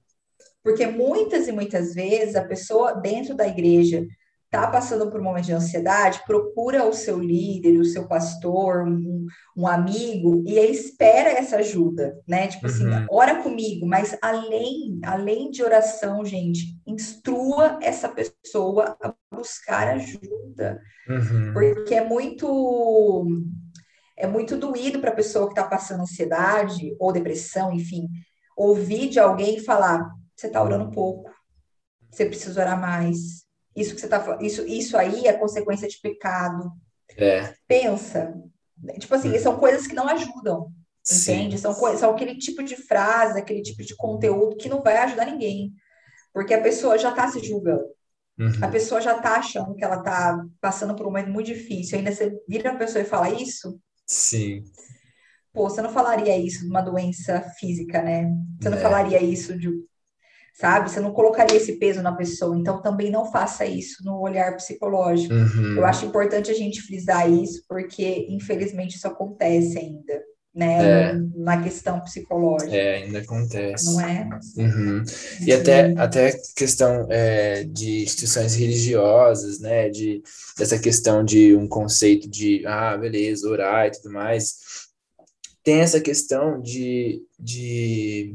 Porque muitas e muitas vezes a pessoa dentro da igreja está passando por um momento de ansiedade, procura o seu líder, o seu pastor, um, um amigo e espera essa ajuda, né? Tipo assim, uhum. assim, ora comigo, mas além, além de oração, gente, instrua essa pessoa a buscar ajuda, uhum. porque é muito é muito doído para a pessoa que está passando ansiedade ou depressão, enfim, ouvir de alguém falar: você está orando pouco, você precisa orar mais, isso que você tá isso, isso aí é consequência de pecado. É. Pensa, Tipo assim, são coisas que não ajudam. Entende? São, são aquele tipo de frase, aquele tipo de conteúdo que não vai ajudar ninguém. Porque a pessoa já está se julgando. Uhum. A pessoa já está achando que ela está passando por um momento muito difícil. Ainda você vira a pessoa e fala isso? Sim. Pô, você não falaria isso de uma doença física, né? Você não é. falaria isso de. Sabe? Você não colocaria esse peso na pessoa. Então, também não faça isso no olhar psicológico. Uhum. Eu acho importante a gente frisar isso, porque, infelizmente, isso acontece ainda né? É. Na questão psicológica. É, ainda acontece. Não é? Uhum. E até, até questão é, de instituições religiosas, né? De, dessa questão de um conceito de, ah, beleza, orar e tudo mais. Tem essa questão de, de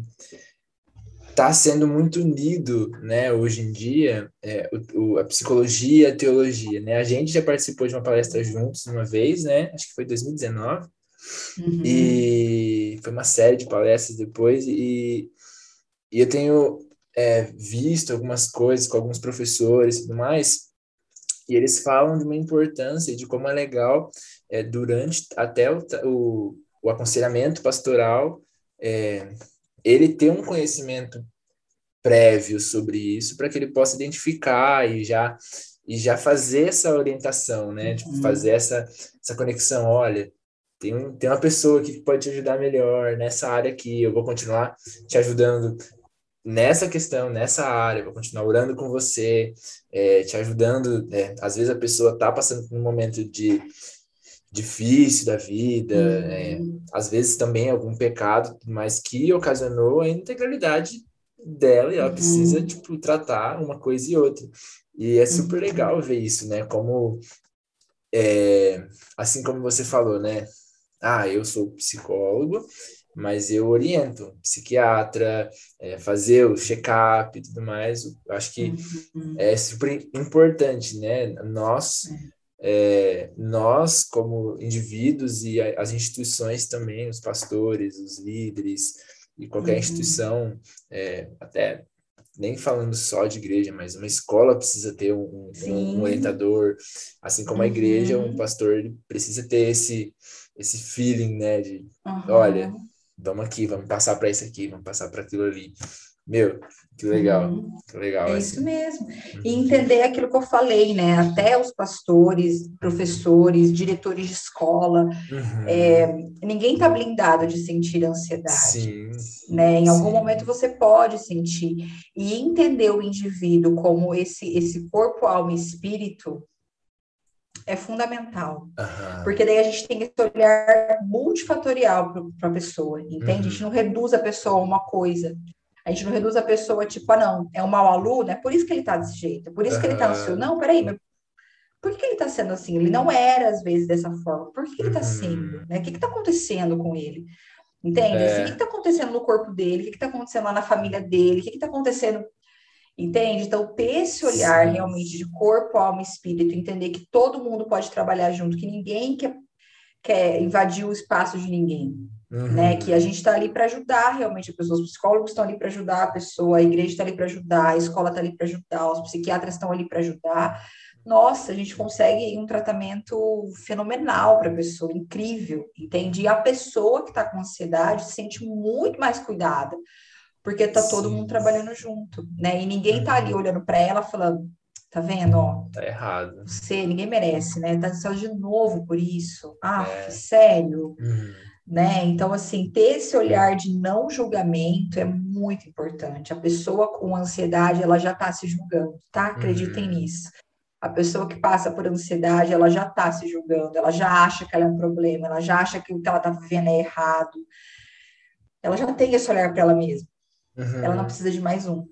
tá sendo muito unido, né, hoje em dia, é, o, o, a psicologia e a teologia, né? A gente já participou de uma palestra juntos uma vez, né? Acho que foi 2019, Uhum. E foi uma série de palestras depois, e, e eu tenho é, visto algumas coisas com alguns professores e tudo mais, e eles falam de uma importância de como é legal é, durante até o, o, o aconselhamento pastoral é, ele ter um conhecimento prévio sobre isso para que ele possa identificar e já e já fazer essa orientação, né? Tipo, uhum. fazer essa, essa conexão. Olha, tem, um, tem uma pessoa que pode te ajudar melhor nessa área aqui, eu vou continuar te ajudando nessa questão, nessa área, vou continuar orando com você, é, te ajudando. É, às vezes a pessoa está passando por um momento de difícil da vida, é, uhum. é, às vezes também algum pecado, mas que ocasionou a integralidade dela e ela uhum. precisa, tipo, tratar uma coisa e outra. E é super uhum. legal ver isso, né? Como, é, assim como você falou, né? ah, eu sou psicólogo, mas eu oriento psiquiatra, é, fazer o check-up e tudo mais. Eu acho que uhum. é super importante, né? Nós, é, nós como indivíduos e as instituições também, os pastores, os líderes e qualquer uhum. instituição, é, até nem falando só de igreja, mas uma escola precisa ter um, um, um orientador, assim como a igreja, um uhum. pastor precisa ter esse esse feeling, né? De, uhum. olha, vamos aqui, vamos passar para isso aqui, vamos passar para aquilo ali. Meu, que legal, uhum. que legal. É assim. isso mesmo. Uhum. E entender aquilo que eu falei, né? Até os pastores, professores, diretores de escola, uhum. é, ninguém está blindado de sentir ansiedade. Sim. Né? Em algum Sim. momento você pode sentir. E entender o indivíduo como esse, esse corpo, alma e espírito é fundamental. Uhum. Porque daí a gente tem esse olhar multifatorial para a pessoa, entende? Uhum. A gente não reduz a pessoa a uma coisa. A gente não reduz a pessoa, tipo, ah, não, é um mau aluno, é por isso que ele está desse jeito, é por isso uhum. que ele está no seu. Não, peraí, mas por que ele está sendo assim? Ele não era, às vezes, dessa forma. Por que ele está sendo? Né? O que está acontecendo com ele? Entende? É. Assim, o que está acontecendo no corpo dele? O que está acontecendo lá na família dele? O que está acontecendo Entende? Então, ter esse olhar Sim. realmente de corpo, alma e espírito, entender que todo mundo pode trabalhar junto, que ninguém quer, quer invadir o espaço de ninguém. Uhum. Né? Que a gente está ali para ajudar realmente as pessoas, os psicólogos estão ali para ajudar a pessoa, a igreja está ali para ajudar, a escola está ali para ajudar, os psiquiatras estão ali para ajudar. Nossa, a gente consegue um tratamento fenomenal para a pessoa, incrível, entende? E a pessoa que está com ansiedade se sente muito mais cuidada, porque tá todo mundo trabalhando junto, né? E ninguém tá ali uhum. olhando para ela falando, tá vendo, ó? Tá errado. Você, ninguém merece, né? Tá só de novo por isso. Ah, é. sério? Uhum. Né? Então, assim, ter esse olhar de não julgamento é muito importante. A pessoa com ansiedade, ela já tá se julgando, tá? Acreditem uhum. nisso. A pessoa que passa por ansiedade, ela já tá se julgando, ela já acha que ela é um problema, ela já acha que o que ela tá vivendo é errado. Ela já tem esse olhar para ela mesma. Uhum. Ela não precisa de mais um,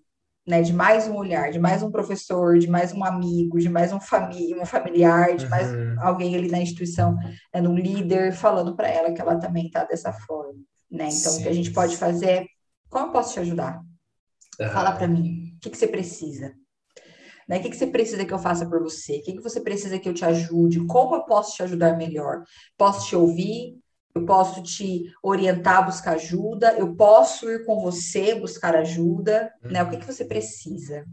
né? De mais um olhar, de mais um professor, de mais um amigo, de mais um, famí um familiar, de mais uhum. alguém ali na instituição, né? um líder, falando para ela que ela também está dessa forma, né? Então, Sim. o que a gente pode fazer é, como eu posso te ajudar? Uhum. Fala para mim, o que, que você precisa? Né? O que, que você precisa que eu faça por você? O que, que você precisa que eu te ajude? Como eu posso te ajudar melhor? Posso te ouvir? Eu posso te orientar a buscar ajuda, eu posso ir com você buscar ajuda, uhum. né? O que, que você precisa?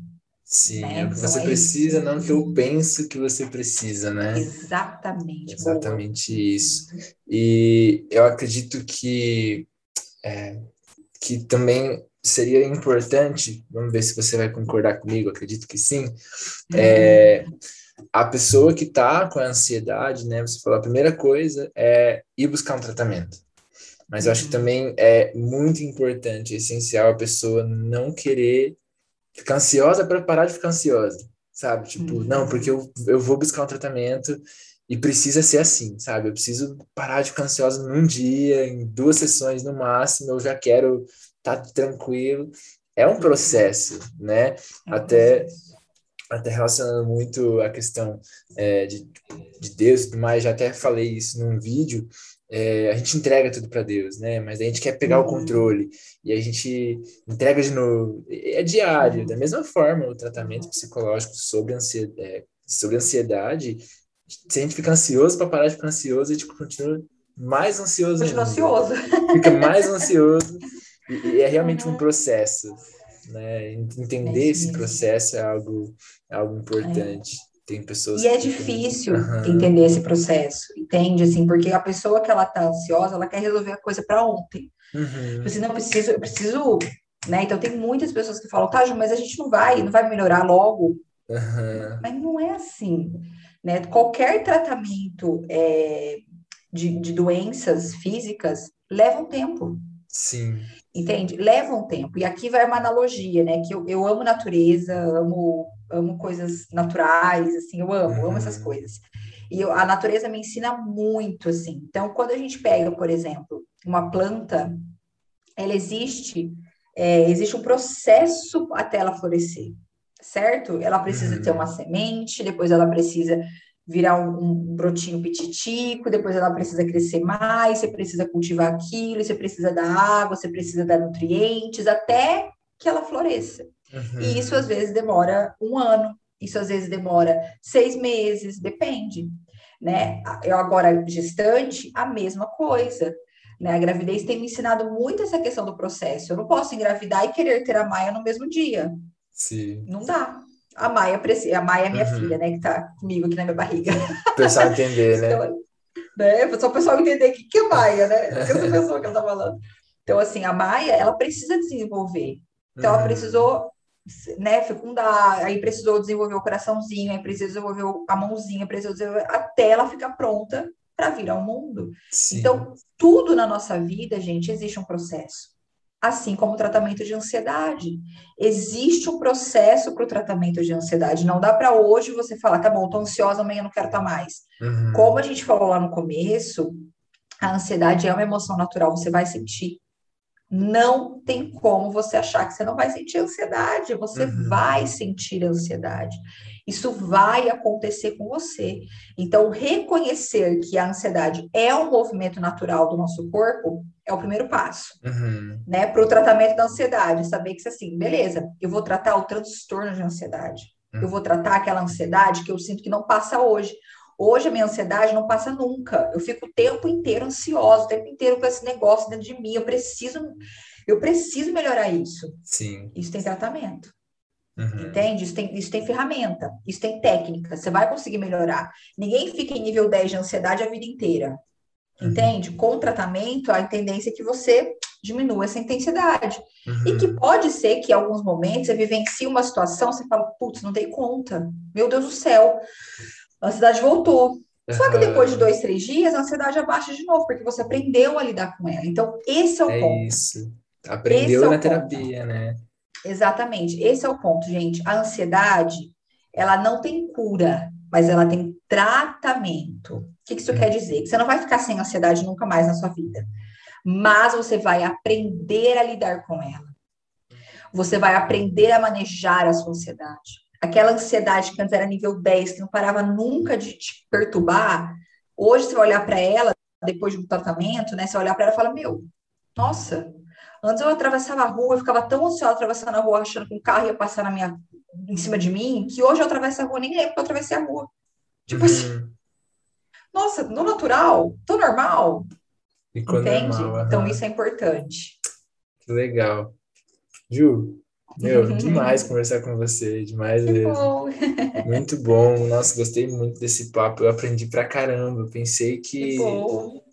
Sim, né? é o que então, você é precisa, não o que eu penso que você precisa, né? Exatamente. Exatamente boa. isso. E eu acredito que, é, que também seria importante, vamos ver se você vai concordar comigo, acredito que sim, é, a pessoa que está com a ansiedade, né? Você falou, a primeira coisa é ir buscar um tratamento. Mas eu acho que uhum. também é muito importante, essencial a pessoa não querer ficar ansiosa para parar de ficar ansiosa, sabe? Tipo, uhum. não, porque eu, eu vou buscar um tratamento e precisa ser assim, sabe? Eu preciso parar de ficar ansiosa num dia, em duas sessões no máximo, eu já quero estar tá tranquilo. É um processo, né? É um Até processo até relacionando muito a questão é, de, de Deus e tudo mais, já até falei isso num vídeo, é, a gente entrega tudo para Deus, né? Mas a gente quer pegar uhum. o controle e a gente entrega de novo. É diário, da mesma forma, o tratamento psicológico sobre ansiedade, é, sobre ansiedade se a gente fica ansioso para parar de ficar ansioso, a gente continua mais ansioso. Continua ansioso. Fica mais ansioso. E, e é realmente uhum. um processo. Né? Entender é esse processo é algo, é algo importante. É. Tem pessoas e é difícil uhum. entender esse processo, entende? Assim, porque a pessoa que ela tá ansiosa, ela quer resolver a coisa para ontem. Uhum. Você não precisa, eu preciso, né? Então tem muitas pessoas que falam, tá, Ju, mas a gente não vai, não vai melhorar logo. Uhum. Mas não é assim, né? Qualquer tratamento é, de, de doenças físicas leva um tempo. Sim. Entende? Leva um tempo. E aqui vai uma analogia, né? Que eu, eu amo natureza, amo, amo coisas naturais, assim, eu amo, uhum. amo essas uhum. coisas. E eu, a natureza me ensina muito, assim. Então, quando a gente pega, por exemplo, uma planta, ela existe, é, existe um processo até ela florescer, certo? Ela precisa uhum. ter uma semente, depois ela precisa virar um, um, brotinho petitico, depois ela precisa crescer mais, você precisa cultivar aquilo, você precisa dar água, você precisa dar nutrientes, até que ela floresça. Uhum. E isso às vezes demora um ano, isso às vezes demora seis meses, depende. Né? Eu agora, gestante, a mesma coisa. Né? A gravidez tem me ensinado muito essa questão do processo. Eu não posso engravidar e querer ter a Maia no mesmo dia. Sim. Não dá a Maia precisa, a Maia é minha uhum. filha, né, que tá comigo aqui na minha barriga. O pessoal entender, né? Então, né? Só o pessoal entender o que, que é Maia, né? Essa pessoa que ela tá falando. Então, assim, a Maia, ela precisa desenvolver. Então, uhum. ela precisou, né, fecundar, aí precisou desenvolver o coraçãozinho, aí precisou desenvolver a mãozinha, precisou desenvolver, até ela ficar pronta para vir ao mundo. Sim. Então, tudo na nossa vida, gente, existe um processo assim como o tratamento de ansiedade. Existe um processo para o tratamento de ansiedade. Não dá para hoje você falar, tá bom, estou ansiosa, amanhã não quero estar tá mais. Uhum. Como a gente falou lá no começo, a ansiedade é uma emoção natural, você vai sentir. Não tem como você achar que você não vai sentir ansiedade, você uhum. vai sentir ansiedade. Isso vai acontecer com você. Então, reconhecer que a ansiedade é um movimento natural do nosso corpo é o primeiro passo, uhum. né? Para o tratamento da ansiedade, saber que assim, beleza, eu vou tratar o transtorno de ansiedade. Uhum. Eu vou tratar aquela ansiedade que eu sinto que não passa hoje. Hoje a minha ansiedade não passa nunca. Eu fico o tempo inteiro ansiosa, o tempo inteiro com esse negócio dentro de mim. Eu preciso, eu preciso melhorar isso. Sim. Isso tem tratamento. Uhum. Entende? Isso tem, isso tem ferramenta, isso tem técnica, você vai conseguir melhorar. Ninguém fica em nível 10 de ansiedade a vida inteira. Uhum. Entende? Com o tratamento, a tendência é que você diminua essa intensidade. Uhum. E que pode ser que em alguns momentos você vivencie uma situação, você fala, putz, não dei conta. Meu Deus do céu, a ansiedade voltou. Só que depois de dois, três dias, a ansiedade abaixa de novo, porque você aprendeu a lidar com ela. Então, esse é o é ponto. Isso. Aprendeu é na terapia, né? Exatamente. Esse é o ponto, gente. A ansiedade, ela não tem cura, mas ela tem tratamento. O que isso quer dizer? Que você não vai ficar sem ansiedade nunca mais na sua vida. Mas você vai aprender a lidar com ela. Você vai aprender a manejar a sua ansiedade aquela ansiedade que antes era nível 10, que não parava nunca de te perturbar, hoje você vai olhar para ela, depois do tratamento, né? Você vai olhar para ela e fala: Meu, nossa, antes eu atravessava a rua, eu ficava tão ansiosa atravessando a rua, achando que um carro ia passar na minha, em cima de mim, que hoje eu atravesso a rua, nem lembro que eu atravessei a rua. Tipo assim, uhum. assim, nossa, no natural, tão normal. Ficou Entende? Uhum. Então isso é importante. Que legal. Ju, Meu, demais conversar com você, demais Que mesmo. bom, Muito bom. Nossa, gostei muito desse papo. Eu aprendi pra caramba. Eu pensei que que.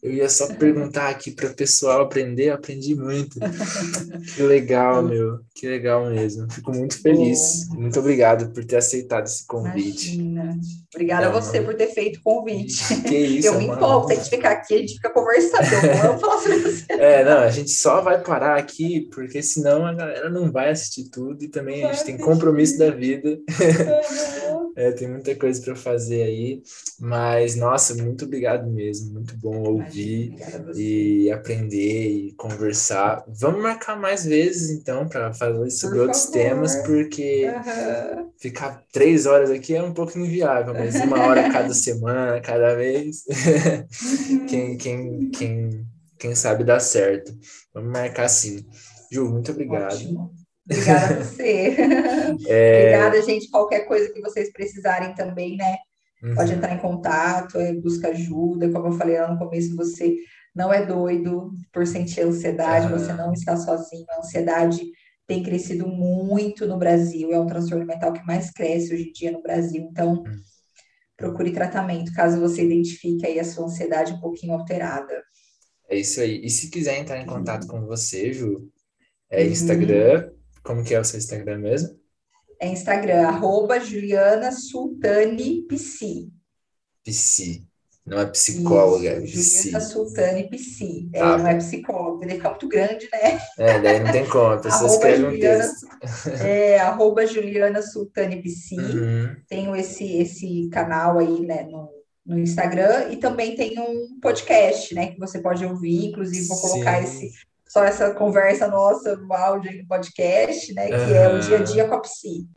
Eu ia só perguntar aqui para o pessoal aprender. Aprendi muito. Que legal, meu. Que legal mesmo. Fico muito feliz. Muito obrigado por ter aceitado esse convite. Imagina. Obrigada É a você uma- por ter feito o convite. Que isso, Eu me empolgo, tem que ficar aqui, a gente fica conversando. Eu vou falar sobre você. É, não, a gente só vai parar aqui porque senão a galera não vai assistir tudo e também a Vai gente tem assistir. compromisso da vida. É, tem muita coisa para fazer aí, mas nossa, muito obrigado mesmo, muito bom ouvir e aprender e conversar. Vamos marcar mais vezes então para falar sobre Por outros favor. temas, porque Aham. ficar três horas aqui é um pouco inviável, mas uma hora cada semana, cada mês, quem, quem, quem, quem sabe dá certo. Vamos marcar sim. Ju, muito obrigado. Ótimo. Obrigada a você. É, Obrigada, gente. Qualquer coisa que vocês precisarem também, né? uhum, Pode entrar em contato, é, busca ajuda. Como eu falei lá no começo, você não é doido por sentir ansiedade, você não está sozinho. A ansiedade tem crescido muito no Brasil, é um transtorno mental que mais cresce hoje em dia no Brasil. Então, Hum. procure tratamento, caso você identifique aí a sua ansiedade um pouquinho alterada. É isso aí. E se quiser entrar em contato com você, Ju, é Uhum. Instagram. Como que é o seu Instagram mesmo? É Instagram, arroba Juliana Sultani Psi. Psi. Não é psicóloga, é Isso, psi. Juliana Sultani Psi. É, Tá não é psicóloga, ele fica muito grande, né? É, daí não tem como, a pessoa Arroba escreve um Juliana, texto. é, arroba Juliana Sultani Psi. Uhum. Tenho esse, esse canal aí, né, no, no Instagram. E também tem um podcast, né, que você pode ouvir. Inclusive, vou colocar Sim. esse, só essa conversa nossa no áudio no podcast, né, que é o. Dia a Dia com a Psi.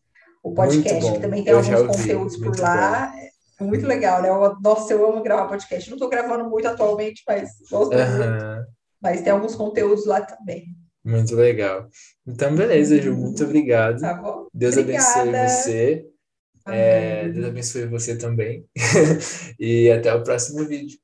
O podcast, bom. que também tem Eu alguns conteúdos por muito lá. É muito legal, né? Eu- Nossa, eu amo gravar podcast. Não estou gravando muito atualmente, mas gosto muito. Aham. Mas tem alguns conteúdos lá também. Muito legal. Então, beleza, Ju, muito obrigado. Tá bom? Deus abençoe Obrigada. você. É. Deus abençoe você também. E até o próximo vídeo.